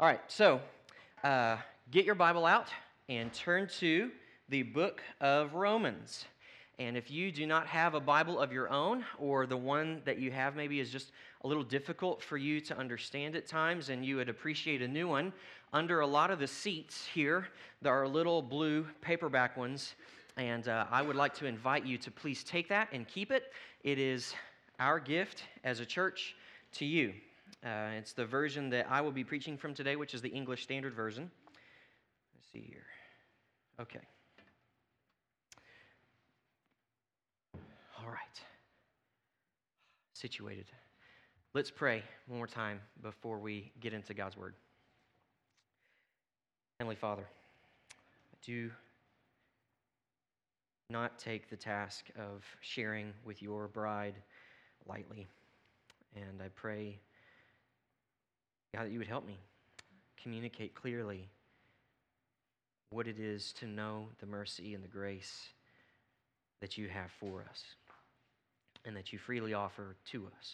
All right, so uh, get your Bible out and turn to the book of Romans. And if you do not have a Bible of your own, or the one that you have maybe is just a little difficult for you to understand at times, and you would appreciate a new one, under a lot of the seats here, there are little blue paperback ones. And uh, I would like to invite you to please take that and keep it. It is our gift as a church to you. Uh, it's the version that I will be preaching from today, which is the English Standard Version. Let's see here. Okay. All right. Situated. Let's pray one more time before we get into God's Word. Heavenly Father, do not take the task of sharing with your bride lightly. And I pray, God, that you would help me communicate clearly what it is to know the mercy and the grace that you have for us and that you freely offer to us.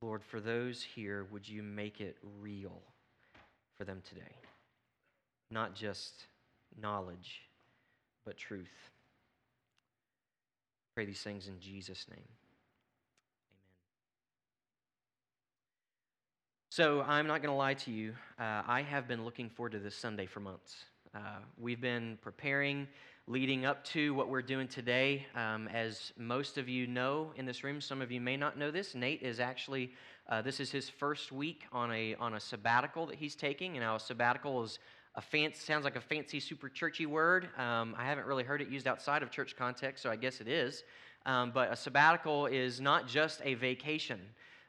Lord, for those here, would you make it real for them today? Not just knowledge, but truth. Pray these things in Jesus' name. So I'm not going to lie to you. Uh, I have been looking forward to this Sunday for months. Uh, we've been preparing, leading up to what we're doing today. Um, as most of you know in this room, some of you may not know this. Nate is actually, uh, this is his first week on a on a sabbatical that he's taking. And a sabbatical is a fancy sounds like a fancy, super churchy word. Um, I haven't really heard it used outside of church context, so I guess it is. Um, but a sabbatical is not just a vacation.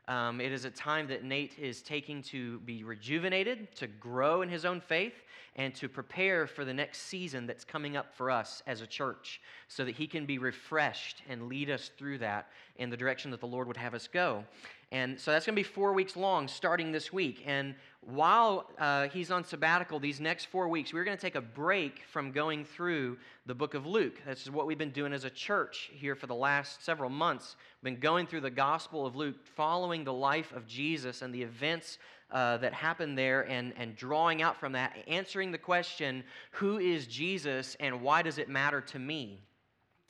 Um, it is a time that Nate is taking to be rejuvenated, to grow in his own faith, and to prepare for the next season that's coming up for us as a church so that he can be refreshed and lead us through that in the direction that the Lord would have us go. And so that's going to be four weeks long starting this week. And while uh, he's on sabbatical these next four weeks, we're going to take a break from going through the book of Luke. This is what we've been doing as a church here for the last several months. We've been going through the Gospel of Luke, following the life of Jesus and the events uh, that happened there, and, and drawing out from that, answering the question who is Jesus and why does it matter to me?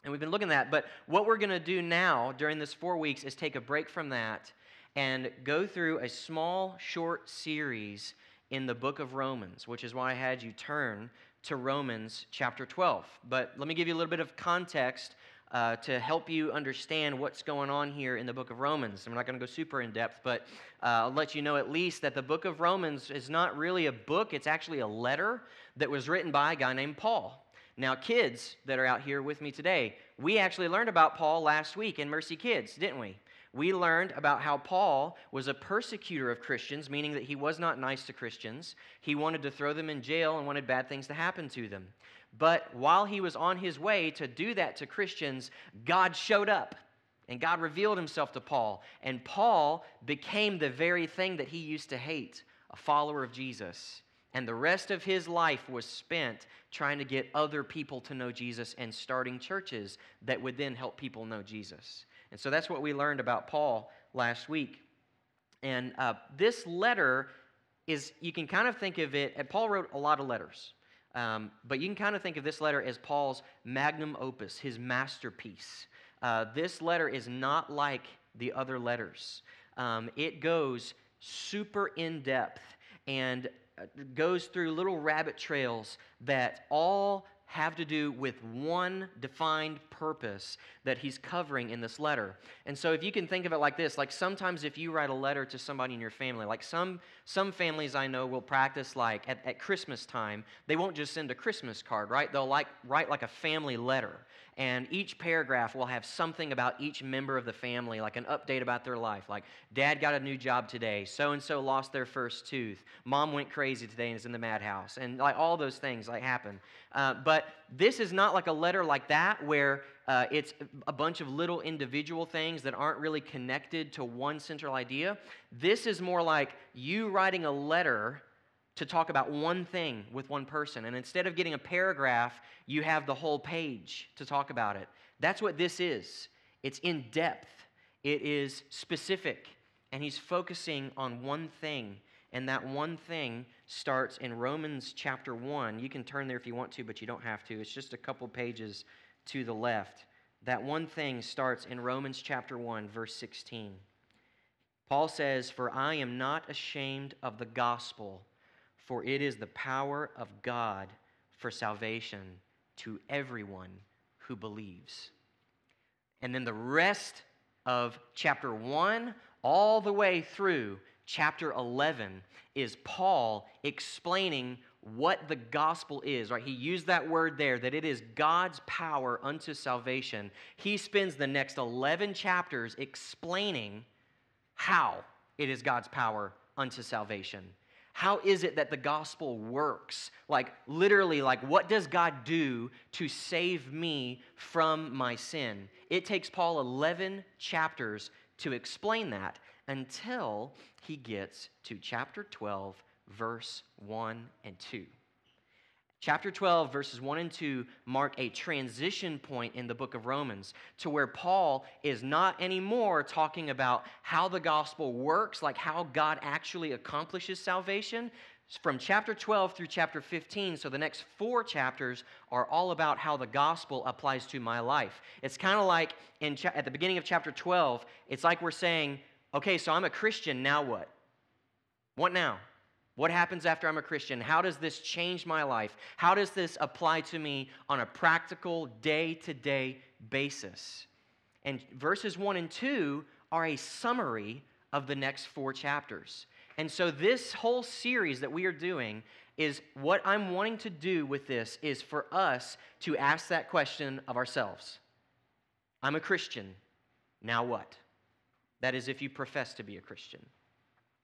And we've been looking at that. But what we're going to do now during this four weeks is take a break from that and go through a small, short series in the book of Romans, which is why I had you turn to Romans chapter 12. But let me give you a little bit of context uh, to help you understand what's going on here in the book of Romans. I'm not going to go super in depth, but uh, I'll let you know at least that the book of Romans is not really a book, it's actually a letter that was written by a guy named Paul. Now, kids that are out here with me today, we actually learned about Paul last week in Mercy Kids, didn't we? We learned about how Paul was a persecutor of Christians, meaning that he was not nice to Christians. He wanted to throw them in jail and wanted bad things to happen to them. But while he was on his way to do that to Christians, God showed up and God revealed himself to Paul. And Paul became the very thing that he used to hate a follower of Jesus. And the rest of his life was spent trying to get other people to know Jesus and starting churches that would then help people know Jesus. And so that's what we learned about Paul last week. And uh, this letter is, you can kind of think of it, and Paul wrote a lot of letters, um, but you can kind of think of this letter as Paul's magnum opus, his masterpiece. Uh, this letter is not like the other letters, um, it goes super in depth and uh, goes through little rabbit trails that all have to do with one defined purpose that he's covering in this letter. And so if you can think of it like this, like sometimes if you write a letter to somebody in your family, like some some families I know will practice like at, at Christmas time, they won't just send a Christmas card, right? They'll like write like a family letter. And each paragraph will have something about each member of the family, like an update about their life. Like, dad got a new job today. So and so lost their first tooth. Mom went crazy today and is in the madhouse. And like all those things like happen. Uh, but this is not like a letter like that where uh, it's a bunch of little individual things that aren't really connected to one central idea. This is more like you writing a letter to talk about one thing with one person. And instead of getting a paragraph, you have the whole page to talk about it. That's what this is. It's in depth, It is specific, and he's focusing on one thing. And that one thing starts in Romans chapter 1. You can turn there if you want to, but you don't have to. It's just a couple pages to the left. That one thing starts in Romans chapter 1, verse 16. Paul says, For I am not ashamed of the gospel, for it is the power of God for salvation to everyone who believes. And then the rest of chapter 1 all the way through chapter 11 is Paul explaining what the gospel is, right? He used that word there, that it is God's power unto salvation. He spends the next 11 chapters explaining how it is God's power unto salvation. How is it that the gospel works? Like, literally, like, what does God do to save me from my sin? It takes Paul 11 chapters to explain that until he gets to chapter 12, verse 1 and 2. Chapter 12, verses 1 and 2 mark a transition point in the book of Romans to where Paul is not anymore talking about how the gospel works, like how God actually accomplishes salvation. From chapter 12 through chapter 15, so the next four chapters are all about how the gospel applies to my life. It's kind of like in cha- at the beginning of chapter 12, it's like we're saying, okay, so I'm a Christian, now what? What now? What happens after I'm a Christian? How does this change my life? How does this apply to me on a practical, day to day basis? And verses 1 and 2 are a summary of the next four chapters. And so, this whole series that we are doing is what I'm wanting to do with this is for us to ask that question of ourselves I'm a Christian, now what? That is, if you profess to be a Christian.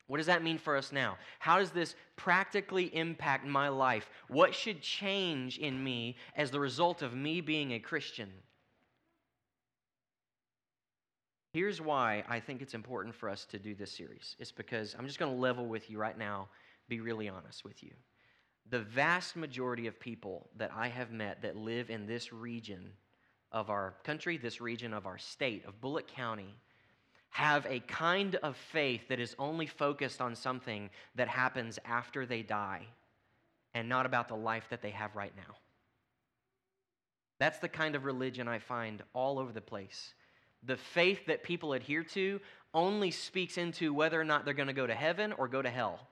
What does that mean for us now? How does this practically impact my life? What should change in me as the result of me being a Christian? Here's why I think it's important for us to do this series. It's because I'm just going to level with you right now, be really honest with you. The vast majority of people that I have met that live in this region of our country, this region of our state, of Bullock County, have a kind of faith that is only focused on something that happens after they die and not about the life that they have right now. That's the kind of religion I find all over the place. The faith that people adhere to only speaks into whether or not they're going to go to heaven or go to hell.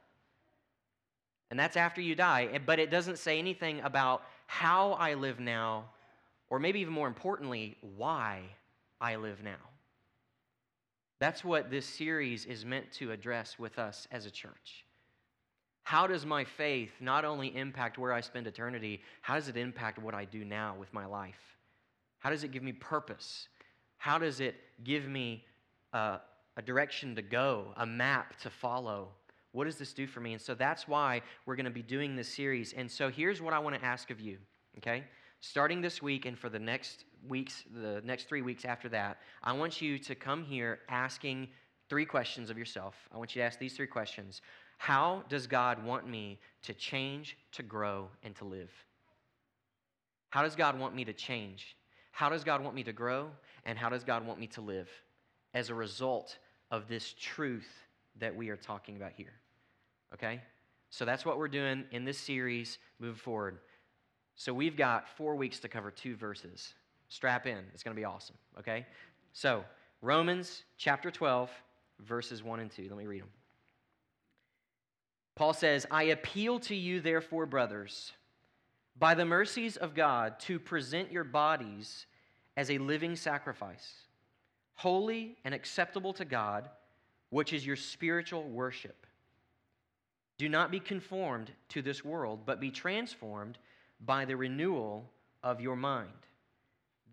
And that's after you die. Eh, but it doesn't say anything about how I live now, or maybe even more importantly, why I live now. That's what this series is meant to address with us as a church. How does my faith not only impact where I spend eternity, how does it impact what I do now with my life? How does it give me purpose? How does it give me a, direction to go, a map to follow? What does this do for me? And so that's why we're going to be doing this series. And so here's what I want to ask of you, okay? Starting this week and for the next weeks, the next three weeks after that, I want you to come here asking three questions of yourself. I want you to ask these three questions How does God want me to change, to grow, and to live? How does God want me to change? How does God want me to grow? And how does God want me to live as a result of this truth that we are talking about here? Okay? So that's what we're doing in this series moving forward. So we've got four weeks to cover two verses. Strap in. It's going to be awesome, okay? So, Romans chapter 12, verses 1 and 2. Let me read them. Paul says, I appeal to you, therefore, brothers, by the mercies of God, to present your bodies as a living sacrifice, holy and acceptable to God, which is your spiritual worship. Do not be conformed to this world, but be transformed by the renewal of your mind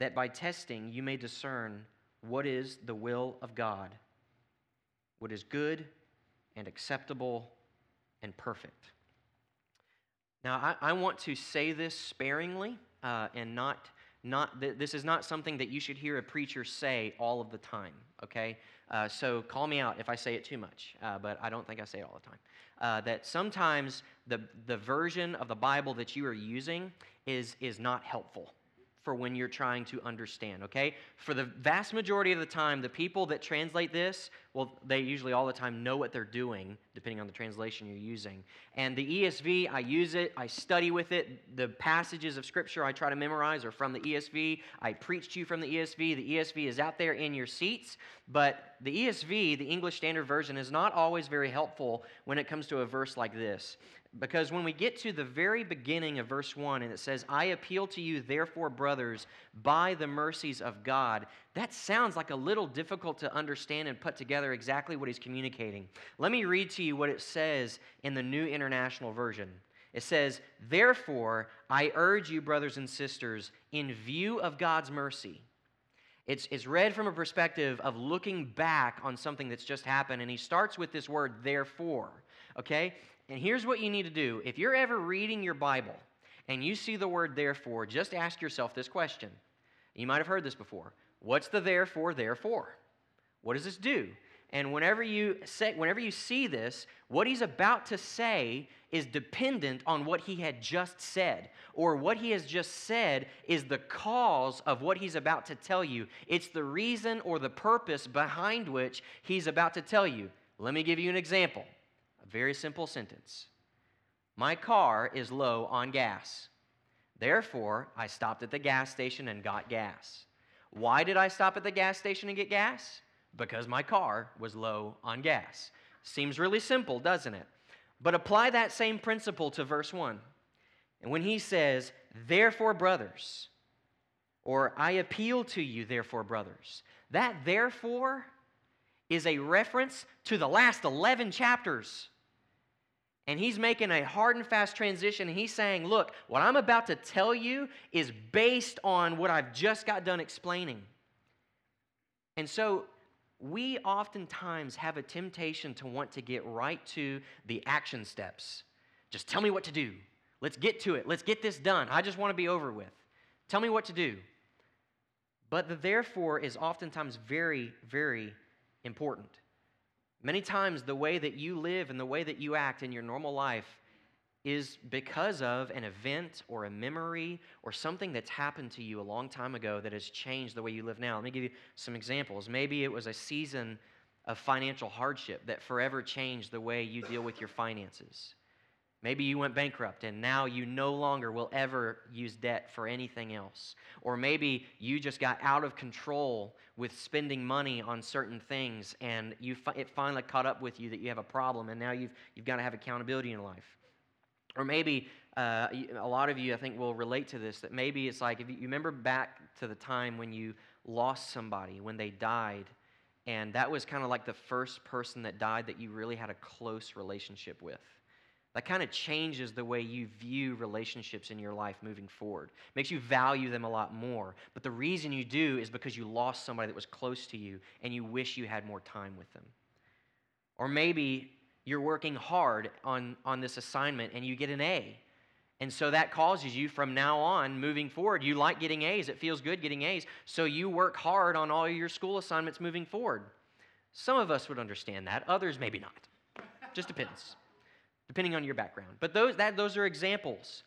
that by testing you may discern what is the will of God, what is good and acceptable and perfect. Now, I, I want to say this sparingly uh, and not, not th- this is not something that you should hear a preacher say all of the time, okay? Uh, so call me out if I say it too much, uh, but I don't think I say it all the time. Uh, that sometimes the, the version of the Bible that you are using is, is not helpful for when you're trying to understand, okay? For the vast majority of the time, the people that translate this, well, they usually all the time know what they're doing, depending on the translation you're using. And the ESV, I use it, I study with it. The passages of Scripture I try to memorize are from the ESV. I preach to you from the ESV. The ESV is out there in your seats, but the ESV, the English Standard Version, is not always very helpful when it comes to a verse like this. Because when we get to the very beginning of verse 1 and it says, I appeal to you, therefore, brothers, by the mercies of God, that sounds like a little difficult to understand and put together exactly what he's communicating. Let me read to you what it says in the New International Version. It says, Therefore, I urge you, brothers and sisters, in view of God's mercy. It's, it's read from a perspective of looking back on something that's just happened, and he starts with this word, therefore. Okay? And here's what you need to do if you're ever reading your Bible and you see the word therefore, just ask yourself this question. You might have heard this before. What's the therefore, therefore? What does this do? And whenever you say, whenever you see this, what he's about to say is dependent on what he had just said, or what he has just said is the cause of what he's about to tell you. It's the reason or the purpose behind which he's about to tell you. Let me give you an example. A very simple sentence My car is low on gas. Therefore, I stopped at the gas station and got gas. Why did I stop at the gas station and get gas? Because my car was low on gas. Seems really simple, doesn't it? But apply that same principle to verse 1. And when he says, Therefore, brothers, or I appeal to you, therefore, brothers, that therefore is a reference to the last 11 chapters. And he's making a hard and fast transition. He's saying, Look, what I'm about to tell you is based on what I've just got done explaining. And so we oftentimes have a temptation to want to get right to the action steps. Just tell me what to do. Let's get to it. Let's get this done. I just want to be over with. Tell me what to do. But the therefore is oftentimes very, very important. Many times, the way that you live and the way that you act in your normal life is because of an event or a memory or something that's happened to you a long time ago that has changed the way you live now. Let me give you some examples. Maybe it was a season of financial hardship that forever changed the way you deal with your finances. Maybe you went bankrupt and now you no longer will ever use debt for anything else. Or maybe you just got out of control with spending money on certain things and you it finally caught up with you that you have a problem and now you've, you've got to have accountability in life. Or maybe uh, a lot of you, I think, will relate to this that maybe it's like if you remember back to the time when you lost somebody, when they died, and that was kind of like the first person that died that you really had a close relationship with. That kind of changes the way you view relationships in your life moving forward. Makes you value them a lot more. But the reason you do is because you lost somebody that was close to you and you wish you had more time with them. Or maybe you're working hard on, on this assignment and you get an A. And so that causes you from now on, moving forward, you like getting A's. It feels good getting A's. So you work hard on all your school assignments moving forward. Some of us would understand that, others maybe not. Just depends depending on your background. But those, that, those are examples.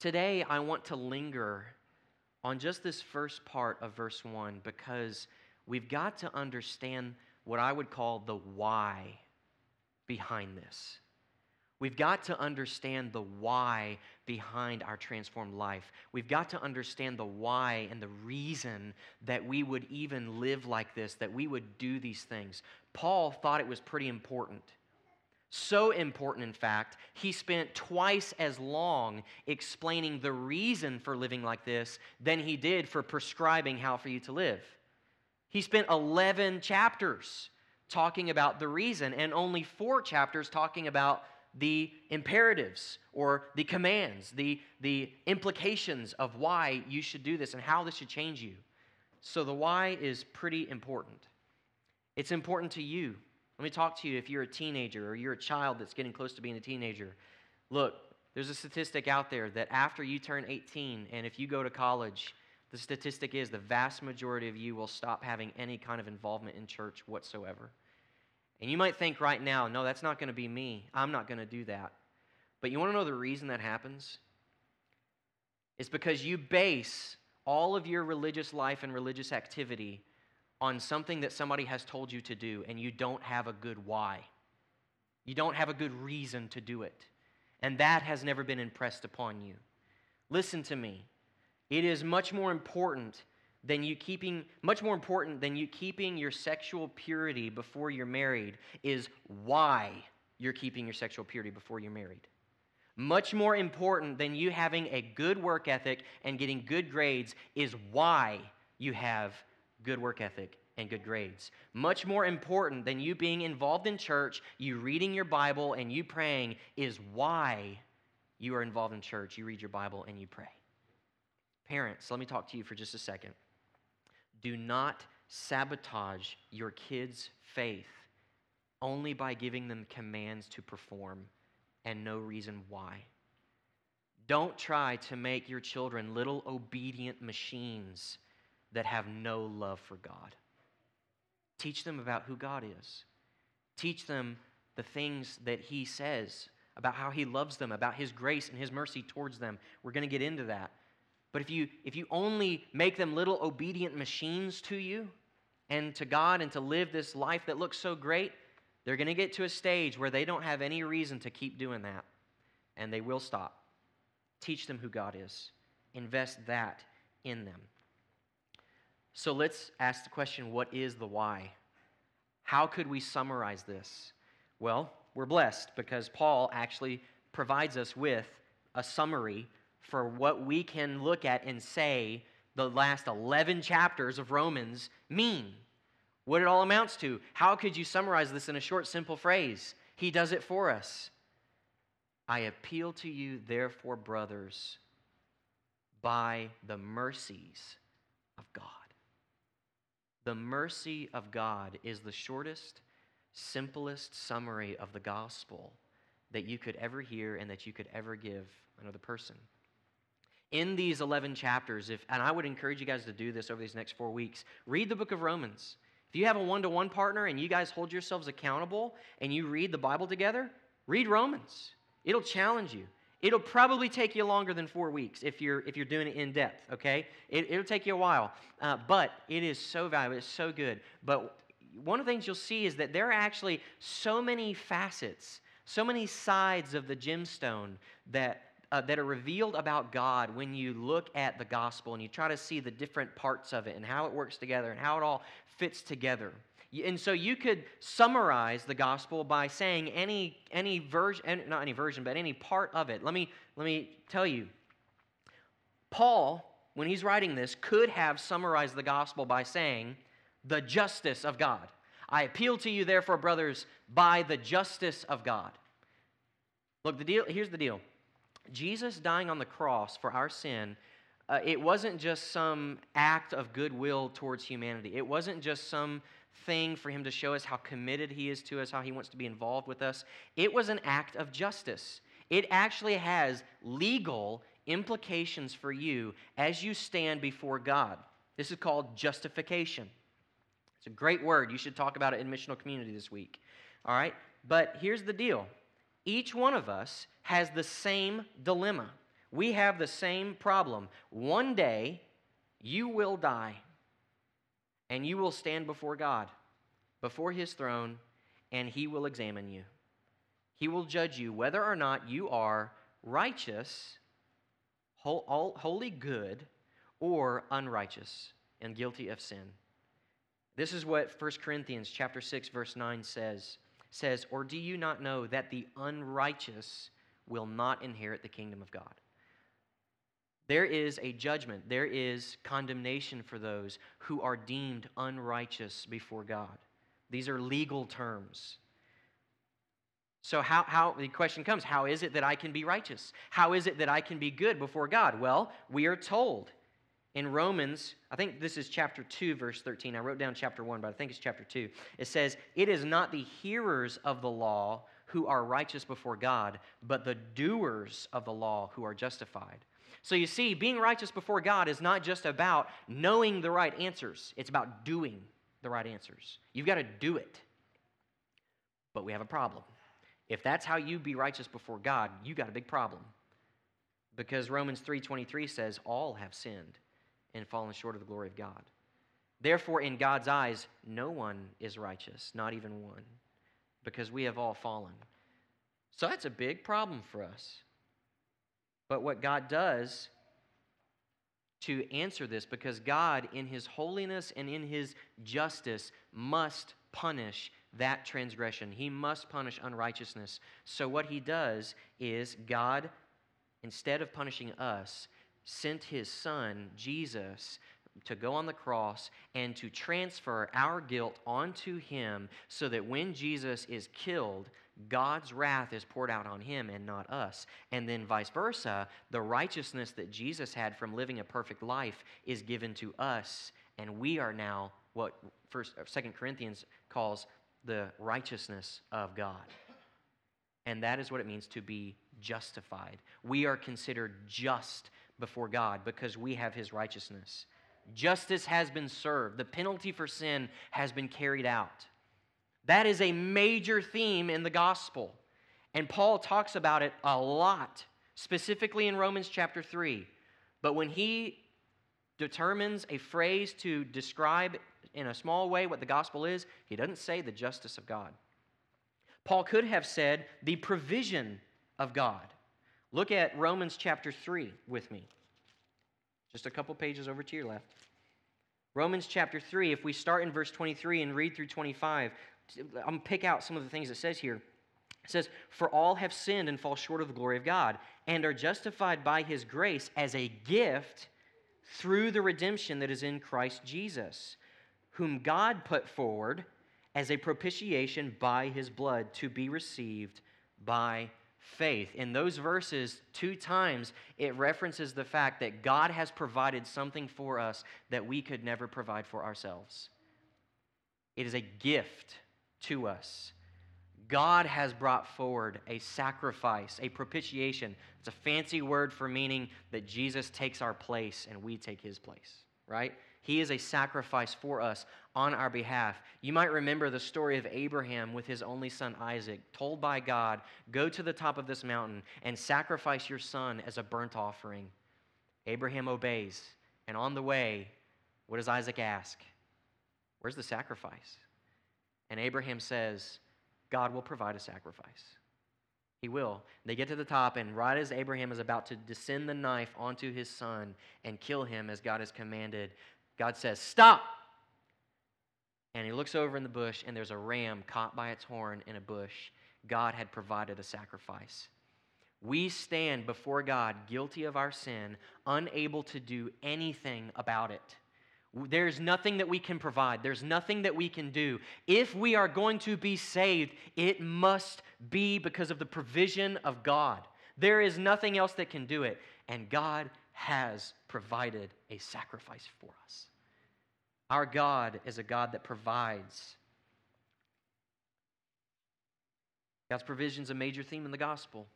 Today, I want to linger on just this first part of verse 1 because we've got to understand what I would call the why behind this. We've got to understand the why behind our transformed life. We've got to understand the why and the reason that we would even live like this, that we would do these things. Paul thought it was pretty important. So important, in fact, he spent twice as long explaining the reason for living like this than he did for prescribing how for you to live. He spent 11 chapters talking about the reason and only four chapters talking about the imperatives or the commands, the, the implications of why you should do this and how this should change you. So the why is pretty important. It's important to you let me talk to you if you're a teenager or you're a child that's getting close to being a teenager. Look, there's a statistic out there that after you turn 18 and if you go to college, the statistic is the vast majority of you will stop having any kind of involvement in church whatsoever. And you might think right now, no, that's not going to be me. I'm not going to do that. But you want to know the reason that happens? is because you base all of your religious life and religious activity on something that somebody has told you to do and you don't have a good why. You don't have a good reason to do it. And that has never been impressed upon you. Listen to me. It is much more important than you keeping much more important than you keeping your sexual purity before you're married is why you're keeping your sexual purity before you're married. Much more important than you having a good work ethic and getting good grades is why you have good work ethic and good grades. Much more important than you being involved in church, you reading your Bible, and you praying is why you are involved in church. You read your Bible and you pray. Parents, let me talk to you for just a second. Do not sabotage your kids' faith only by giving them commands to perform and no reason why. Don't try to make your children little obedient machines that have no love for God. Teach them about who God is. Teach them the things that He says about how He loves them, about His grace and His mercy towards them. We're going to get into that. But if you, if you only make them little obedient machines to you and to God and to live this life that looks so great, they're going to get to a stage where they don't have any reason to keep doing that, and they will stop. Teach them who God is, invest that in them. So let's ask the question what is the why? How could we summarize this? Well, we're blessed because Paul actually provides us with a summary for what we can look at and say the last 11 chapters of Romans mean what it all amounts to. How could you summarize this in a short, simple phrase? He does it for us. I appeal to you, therefore, brothers, by the mercies of God. The mercy of God is the shortest, simplest summary of the gospel that you could ever hear and that you could ever give another person. In these 11 chapters, if, and I would encourage you guys to do this over these next four weeks, read the book of Romans. If you have a one to one partner and you guys hold yourselves accountable and you read the Bible together, read Romans. It'll challenge you. It'll probably take you longer than four weeks if you're, if you're doing it in depth, okay? It, will take you a while. Uh, but it is so valuable, it's so good. But one of the things you'll see is that there are actually so many facets, so many sides of the gemstone that uh, that are revealed about God when you look at the gospel and you try to see the different parts of it and how it works together and how it all fits together. And so you could summarize the gospel by saying any, any version, not any version, but any part of it. Let me, let me tell you. Paul, when he's writing this, could have summarized the gospel by saying, the justice of God. I appeal to you, therefore, brothers, by the justice of God. Look, the deal, here's the deal Jesus dying on the cross for our sin, uh, it wasn't just some act of goodwill towards humanity. It wasn't just some thing for him to show us how committed he is to us, how he wants to be involved with us. It was an act of justice. It actually has legal implications for you as you stand before God. This is called justification. It's a great word. You should talk about it in missional community this week. All right? But here's the deal each one of us has the same dilemma. We have the same problem. One day, you will die and you will stand before God, before his throne, and he will examine you. He will judge you whether or not you are righteous, wholly good, or unrighteous and guilty of sin. This is what 1 Corinthians chapter 6 verse 9 says. Says, "Or do you not know that the unrighteous will not inherit the kingdom of God?" There is a judgment, there is condemnation for those who are deemed unrighteous before God. These are legal terms. So, how, how, the question comes how is it that I can be righteous? How is it that I can be good before God? Well, we are told in Romans, I think this is chapter 2, verse 13. I wrote down chapter 1, but I think it's chapter 2. It says, It is not the hearers of the law who are righteous before God, but the doers of the law who are justified. So you see, being righteous before God is not just about knowing the right answers, it's about doing the right answers. You've got to do it. But we have a problem. If that's how you be righteous before God, you got a big problem. because Romans 3:23 says all have sinned and fallen short of the glory of God. Therefore in God's eyes no one is righteous, not even one, because we have all fallen. So that's a big problem for us. But what God does to answer this, because God, in His holiness and in His justice, must punish that transgression. He must punish unrighteousness. So, what He does is God, instead of punishing us, sent His Son, Jesus, to go on the cross and to transfer our guilt onto Him so that when Jesus is killed, God's wrath is poured out on him and not us. And then vice versa, the righteousness that Jesus had from living a perfect life is given to us, and we are now what first uh, second Corinthians calls the righteousness of God. And that is what it means to be justified. We are considered just before God because we have his righteousness. Justice has been served. The penalty for sin has been carried out. That is a major theme in the gospel. And Paul talks about it a lot, specifically in Romans chapter 3. But when he determines a phrase to describe in a small way what the gospel is, he doesn't say the justice of God. Paul could have said the provision of God. Look at Romans chapter 3 with me. Just a couple pages over to your left. Romans chapter 3, if we start in verse 23 and read through 25, I'm going to pick out some of the things it says here. It says, For all have sinned and fall short of the glory of God, and are justified by his grace as a gift through the redemption that is in Christ Jesus, whom God put forward as a propitiation by his blood to be received by faith. In those verses, two times, it references the fact that God has provided something for us that we could never provide for ourselves. It is a gift to us. God has brought forward a sacrifice, a propitiation. It's a fancy word for meaning that Jesus takes our place and we take his place, right? He is a sacrifice for us on our behalf. You might remember the story of Abraham with his only son Isaac, told by God, Go to the top of this mountain and sacrifice your son as a burnt offering. Abraham obeys, and on the way, what does Isaac ask? Where's the sacrifice? And Abraham says, God will provide a sacrifice. He will. They get to the top, and right as Abraham is about to descend the knife onto his son and kill him as God has commanded, God says, Stop! And he looks over in the bush, and there's a ram caught by its horn in a bush. God had provided a sacrifice. We stand before God guilty of our sin, unable to do anything about it. There's nothing that we can provide. There's nothing that we can do. If we are going to be saved, it must be because of the provision of God. There is nothing else that can do it. And God has provided a sacrifice for us. Our God is a God that provides. God's provision is a major theme in the gospel,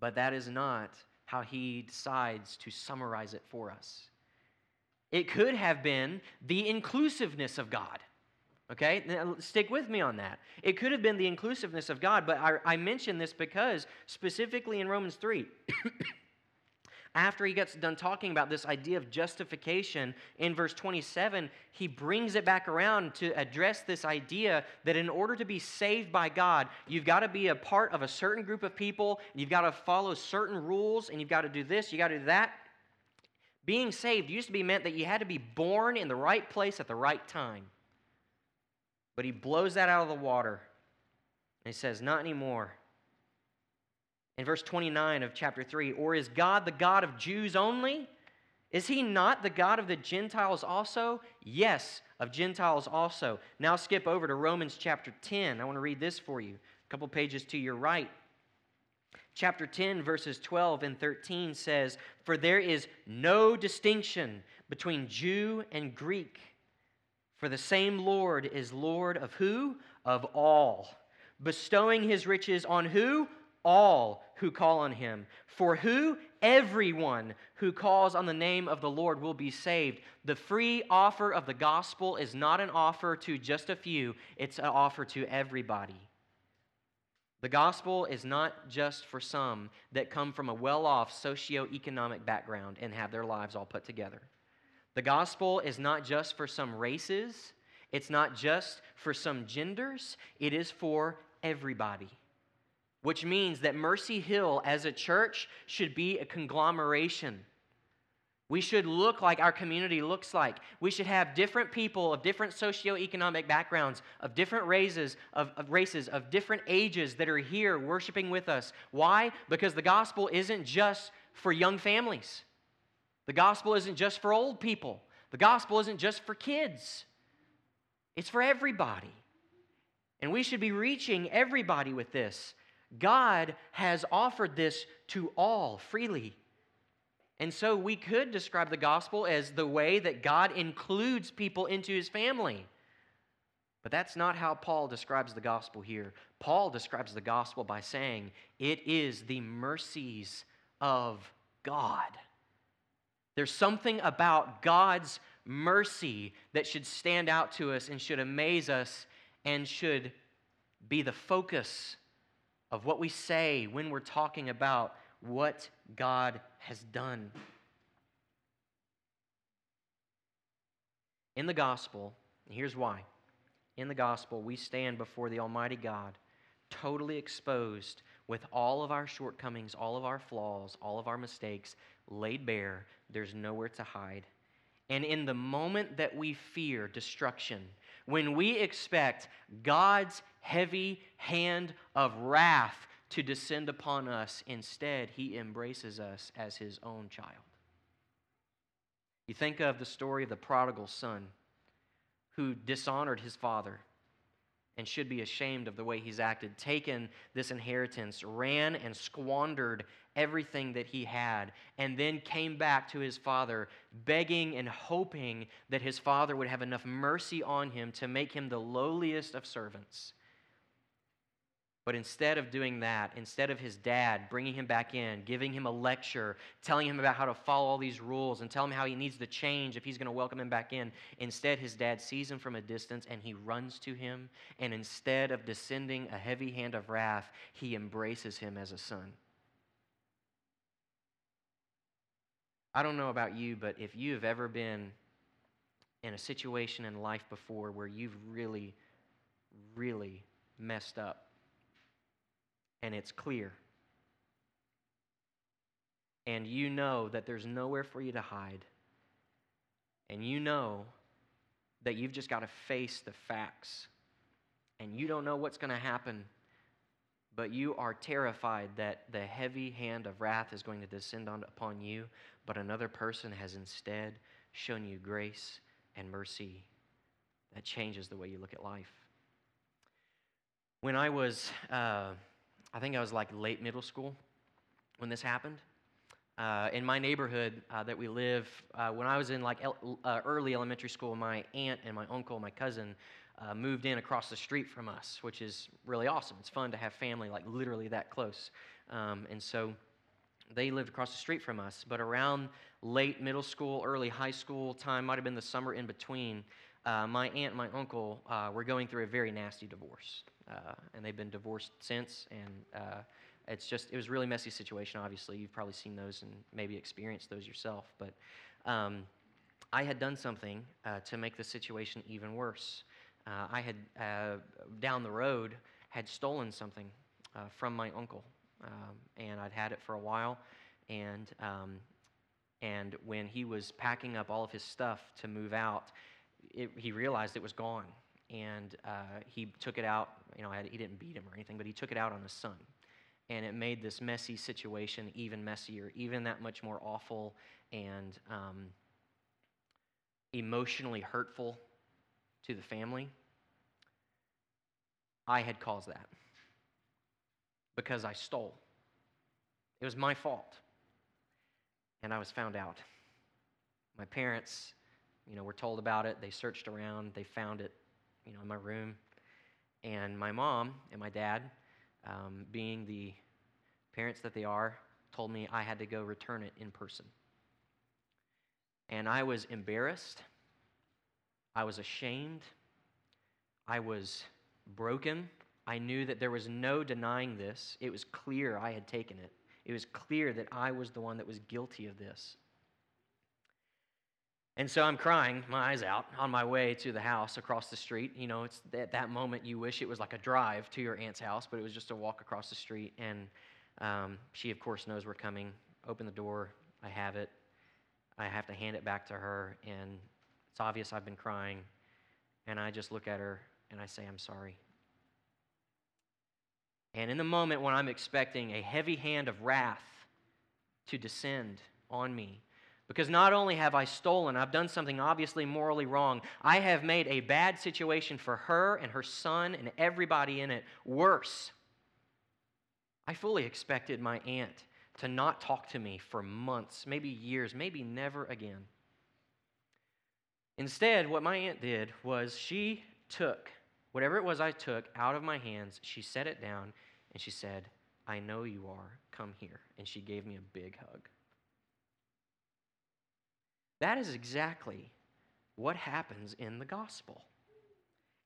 but that is not how He decides to summarize it for us. It could have been the inclusiveness of God. Okay? Now, stick with me on that. It could have been the inclusiveness of God, but I, I mention this because specifically in Romans 3, after he gets done talking about this idea of justification in verse 27, he brings it back around to address this idea that in order to be saved by God, you've got to be a part of a certain group of people, you've got to follow certain rules, and you've got to do this, you got to do that. Being saved used to be meant that you had to be born in the right place at the right time. But he blows that out of the water. And he says, Not anymore. In verse 29 of chapter 3, or is God the God of Jews only? Is he not the God of the Gentiles also? Yes, of Gentiles also. Now skip over to Romans chapter 10. I want to read this for you. A couple pages to your right. Chapter 10, verses 12 and 13 says, For there is no distinction between Jew and Greek, for the same Lord is Lord of who? Of all, bestowing his riches on who? All who call on him. For who? Everyone who calls on the name of the Lord will be saved. The free offer of the gospel is not an offer to just a few, it's an offer to everybody. The gospel is not just for some that come from a well off socioeconomic background and have their lives all put together. The gospel is not just for some races, it's not just for some genders, it is for everybody. Which means that Mercy Hill as a church should be a conglomeration we should look like our community looks like. We should have different people of different socioeconomic backgrounds, of different races, of, of, races, of different ages that are here worshiping with us. Why? Because the gospel isn't just for young families. The gospel isn't just for old people. The gospel isn't just for kids. It's for everybody. And we should be reaching everybody with this. God has offered this to all freely. And so we could describe the gospel as the way that God includes people into his family. But that's not how Paul describes the gospel here. Paul describes the gospel by saying it is the mercies of God. There's something about God's mercy that should stand out to us and should amaze us and should be the focus of what we say when we're talking about what God has done. In the gospel, here's why. In the gospel, we stand before the Almighty God, totally exposed with all of our shortcomings, all of our flaws, all of our mistakes laid bare. There's nowhere to hide. And in the moment that we fear destruction, when we expect God's heavy hand of wrath to descend upon us. Instead, he embraces us as his own child. You think of the story of the prodigal son who dishonored his father and should be ashamed of the way he's acted, taken this inheritance, ran and squandered everything that he had, and then came back to his father, begging and hoping that his father would have enough mercy on him to make him the lowliest of servants but instead of doing that, instead of his dad bringing him back in, giving him a lecture, telling him about how to follow all these rules, and telling him how he needs to change if he's going to welcome him back in, instead his dad sees him from a distance and he runs to him. And instead of descending a heavy hand of wrath, he embraces him as a son. I don't know about you, but if you have ever been in a situation in life before where you've really, really messed up, and it's clear. And you know that there's nowhere for you to hide. And you know that you've just got to face the facts. And you don't know what's going to happen, but you are terrified that the heavy hand of wrath is going to descend on, upon you, but another person has instead shown you grace and mercy that changes the way you look at life. When I was. Uh, I think I was like late middle school when this happened. Uh, in my neighborhood uh, that we live, uh, when I was in like el- uh, early elementary school, my aunt and my uncle, my cousin, uh, moved in across the street from us, which is really awesome. It's fun to have family like literally that close. Um, and so they lived across the street from us. But around late middle school, early high school time, might have been the summer in between, uh, my aunt and my uncle were going through a very nasty divorce uh, and they've been divorced since. And uh, it's just it was a really messy situation. Obviously, you've probably seen those and maybe experienced those yourself. But um, I had done something uh, to make the situation even worse. Uh, I had uh, down the road had stolen something uh, from my uncle, um, and I'd had it for a while. And um, and when he was packing up all of his stuff to move out, it, he realized it was gone and uh, he took it out. You know, he didn't beat him or anything, but he took it out on his son. And it made this messy situation even messier, even that much more awful and um, emotionally hurtful to the family. I had caused that because I stole. It was my fault. And I was found out. My parents, you know, we were told about it. They searched around, they found it you know, in my room. And my mom and my dad, um, being the parents that they are, told me I had to go return it in person. And I was embarrassed. I was ashamed. I was broken. I knew that there was no denying this. It was clear I had taken it. It was clear that I was the one that was guilty of this. And so I'm crying, my eyes out, on my way to the house across the street. You know, it's at that moment you wish it was like a drive to your aunt's house, but it was just a walk across the street. And um, she, of course, knows we're coming. Open the door. I have it. I have to hand it back to her. And it's obvious I've been crying. And I just look at her and I say, I'm sorry. And in the moment when I'm expecting a heavy hand of wrath to descend on me, because not only have I stolen, I've done something obviously morally wrong, I have made a bad situation for her and her son and everybody in it worse. I fully expected my aunt to not talk to me for months, maybe years, maybe never again. Instead, what my aunt did was she took whatever it was I took out of my hands, she set it down and she said, I know you are. Come here. And she gave me a big hug. That is exactly what happens in the gospel.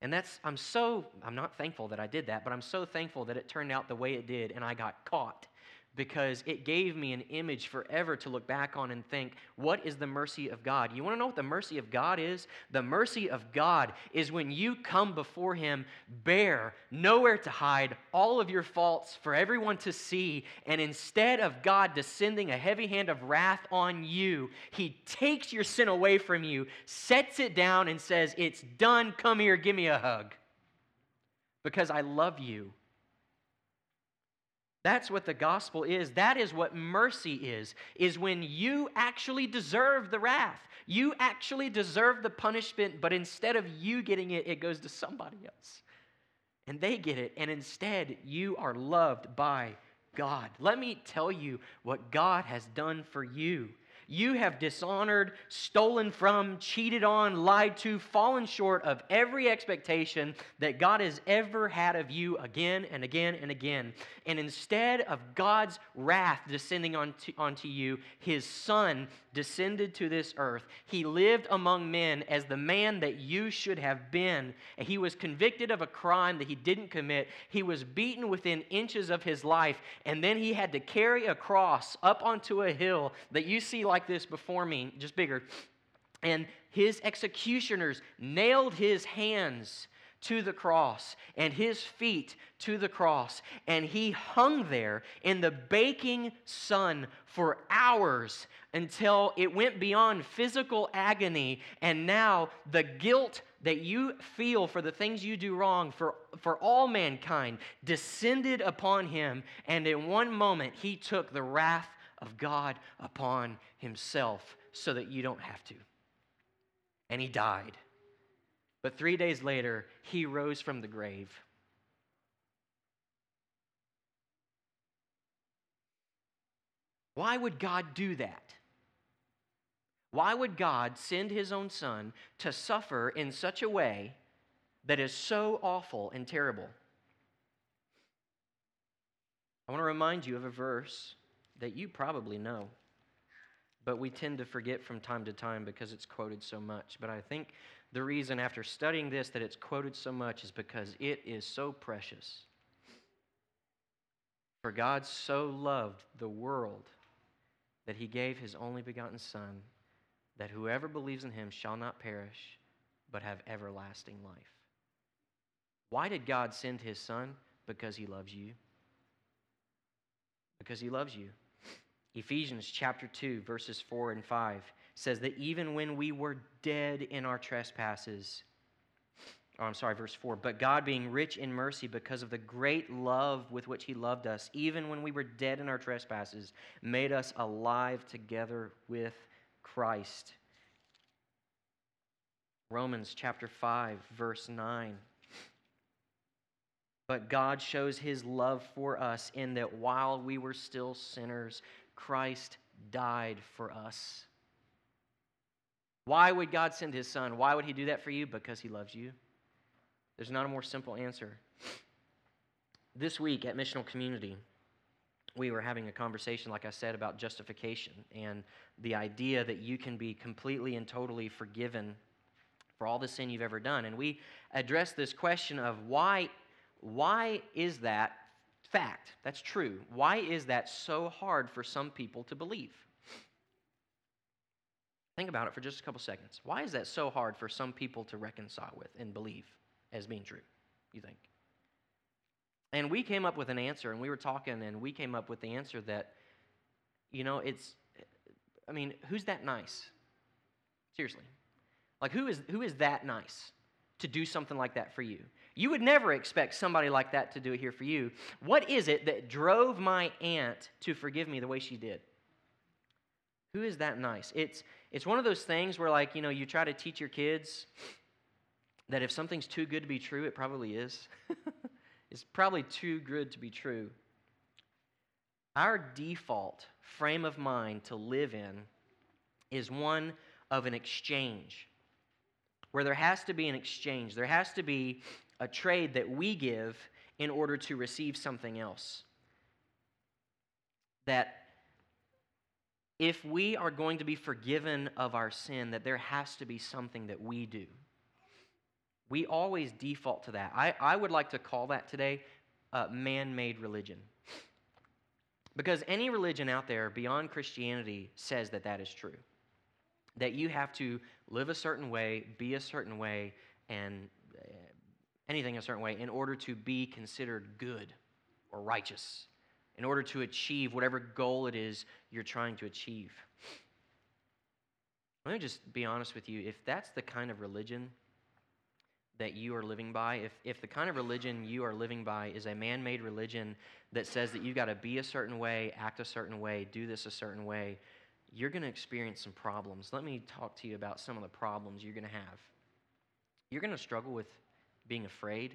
And that's, I'm so, I'm not thankful that I did that, but I'm so thankful that it turned out the way it did and I got caught because it gave me an image forever to look back on and think, what is the mercy of God? You want to know what the mercy of God is? The mercy of God is when you come before Him bare, nowhere to hide, all of your faults for everyone to see, and instead of God descending a heavy hand of wrath on you, He takes your sin away from you, sets it down, and says, It's done, come here, give me a hug. Because I love you that's what the gospel is. That is what mercy is. Is when you actually deserve the wrath. You actually deserve the punishment, but instead of you getting it, it goes to somebody else. And they get it, and instead you are loved by God. Let me tell you what God has done for you. You have dishonored, stolen from, cheated on, lied to, fallen short of every expectation that God has ever had of you again and again and again. And instead of God's wrath descending onto, onto you, his son descended to this earth. He lived among men as the man that you should have been. He was convicted of a crime that he didn't commit. He was beaten within inches of his life. And then he had to carry a cross up onto a hill that you see like this before me, just bigger. And his executioners nailed his hands to the cross and his feet to the cross. And he hung there in the baking sun for hours until it went beyond physical agony. And now the guilt that you feel for the things you do wrong for, for all mankind descended upon him. And in one moment, he took the wrath of God upon himself so that you don't have to. And he died. But three days later, he rose from the grave. Why would God do that? Why would God send his own son to suffer in such a way that is so awful and terrible? I want to remind you of a verse that you probably know, but we tend to forget from time to time because it's quoted so much. But I think the reason, after studying this, that it's quoted so much is because it is so precious. For God so loved the world that he gave his only begotten Son, that whoever believes in him shall not perish, but have everlasting life. Why did God send his Son? Because he loves you. Because he loves you. Ephesians chapter 2, verses 4 and 5 says that even when we were dead in our trespasses, oh, I'm sorry, verse 4, but God being rich in mercy because of the great love with which He loved us, even when we were dead in our trespasses, made us alive together with Christ. Romans chapter 5, verse 9. But God shows his love for us in that while we were still sinners, Christ died for us. Why would God send his son? Why would he do that for you? Because he loves you. There's not a more simple answer. This week at Missional Community, we were having a conversation, like I said, about justification and the idea that you can be completely and totally forgiven for all the sin you've ever done. And we addressed this question of why, why is that fact? That's true. Why is that so hard for some people to believe? Think about it for just a couple seconds. Why is that so hard for some people to reconcile with and believe as being true, you think? And we came up with an answer, and we were talking, and we came up with the answer that, you know, it's, I mean, who's that nice? Seriously. Like, who is, who is that nice to do something like that for you? You would never expect somebody like that to do it here for you. What is it that drove my aunt to forgive me the way she did? Who is that nice? It's, it's one of those things where, like, you know, you try to teach your kids that if something's too good to be true, it probably is. it's probably too good to be true. Our default frame of mind to live in is one of an exchange, where there has to be an exchange. There has to be a trade that we give in order to receive something else. That if we are going to be forgiven of our sin, that there has to be something that we do. We always default to that. I, I would like to call that today uh, man made religion. Because any religion out there beyond Christianity says that that is true. That you have to live a certain way, be a certain way, and anything a certain way in order to be considered good or righteous in order to achieve whatever goal it is you're trying to achieve. Let me just be honest with you. If that's the kind of religion that you are living by, if, if the kind of religion you are living by is a man made religion that says that you've got to be a certain way, act a certain way, do this a certain way, you're going to experience some problems. Let me talk to you about some of the problems you're going to have. You're going to struggle with being afraid,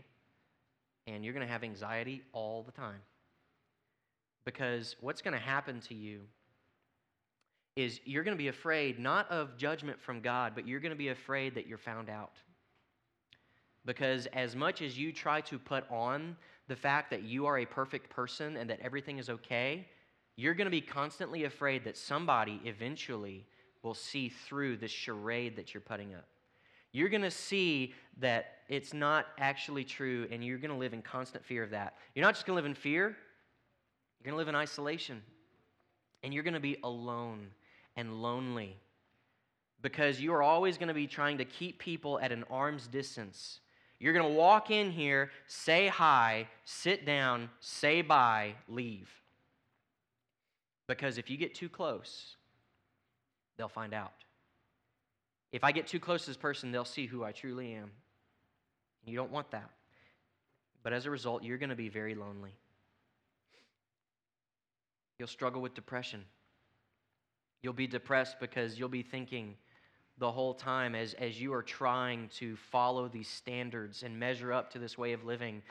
and you're going to have anxiety all the time. Because what's going to happen to you is you're going to be afraid not of judgment from God, but you're going to be afraid that you're found out. Because as much as you try to put on the fact that you are a perfect person and that everything is okay, you're going to be constantly afraid that somebody eventually will see through the charade that you're putting up. You're going to see that it's not actually true, and you're going to live in constant fear of that. You're not just going to live in fear, you're going to live in isolation. And you're going to be alone and lonely because you are always going to be trying to keep people at an arm's distance. You're going to walk in here, say hi, sit down, say bye, leave. Because if you get too close, they'll find out. If I get too close to this person, they'll see who I truly am. You don't want that. But as a result, you're going to be very lonely. You'll struggle with depression. You'll be depressed because you'll be thinking the whole time as, as you are trying to follow these standards and measure up to this way of living,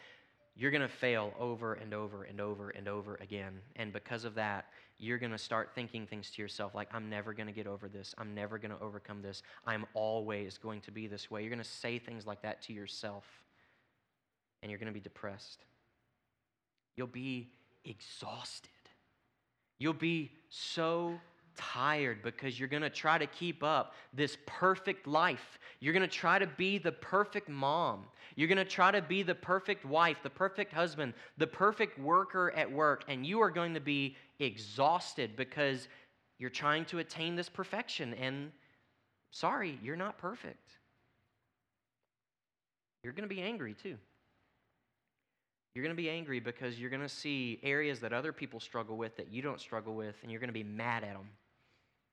you're going to fail over and over and over and over again. And because of that, you're going to start thinking things to yourself like, I'm never going to get over this. I'm never going to overcome this. I'm always going to be this way. You're going to say things like that to yourself, and you're going to be depressed. You'll be exhausted. You'll be so tired because you're going to try to keep up this perfect life. You're going to try to be the perfect mom. You're going to try to be the perfect wife, the perfect husband, the perfect worker at work. And you are going to be exhausted because you're trying to attain this perfection. And sorry, you're not perfect. You're going to be angry too. You're going to be angry because you're going to see areas that other people struggle with that you don't struggle with, and you're going to be mad at them.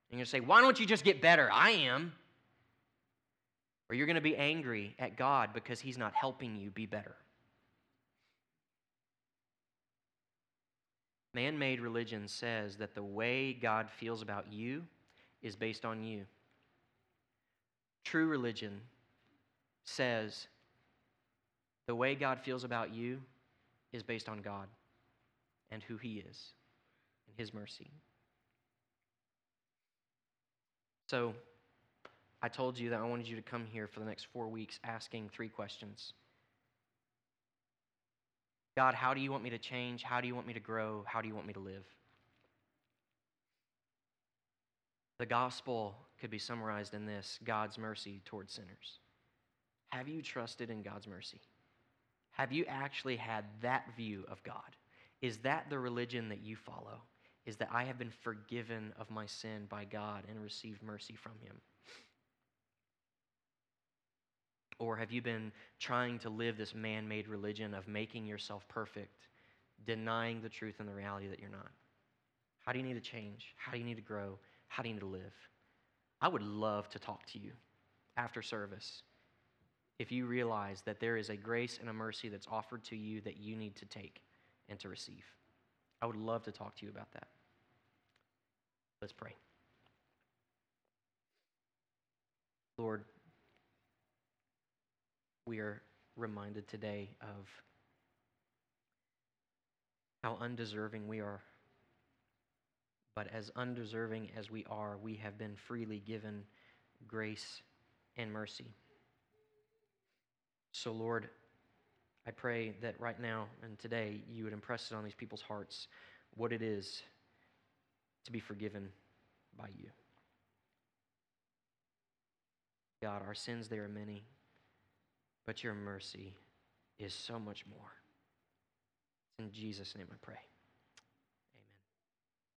And you're going to say, Why don't you just get better? I am. Or you're going to be angry at God because He's not helping you be better. Man made religion says that the way God feels about you is based on you. True religion says the way God feels about you is based on God and who He is and His mercy. So, I told you that I wanted you to come here for the next four weeks asking three questions God, how do you want me to change? How do you want me to grow? How do you want me to live? The gospel could be summarized in this God's mercy towards sinners. Have you trusted in God's mercy? Have you actually had that view of God? Is that the religion that you follow? Is that I have been forgiven of my sin by God and received mercy from Him? Or have you been trying to live this man made religion of making yourself perfect, denying the truth and the reality that you're not? How do you need to change? How do you need to grow? How do you need to live? I would love to talk to you after service if you realize that there is a grace and a mercy that's offered to you that you need to take and to receive. I would love to talk to you about that. Let's pray. Lord, we are reminded today of how undeserving we are. But as undeserving as we are, we have been freely given grace and mercy. So, Lord, I pray that right now and today you would impress it on these people's hearts what it is to be forgiven by you. God, our sins, they are many, but your mercy is so much more. In Jesus' name I pray.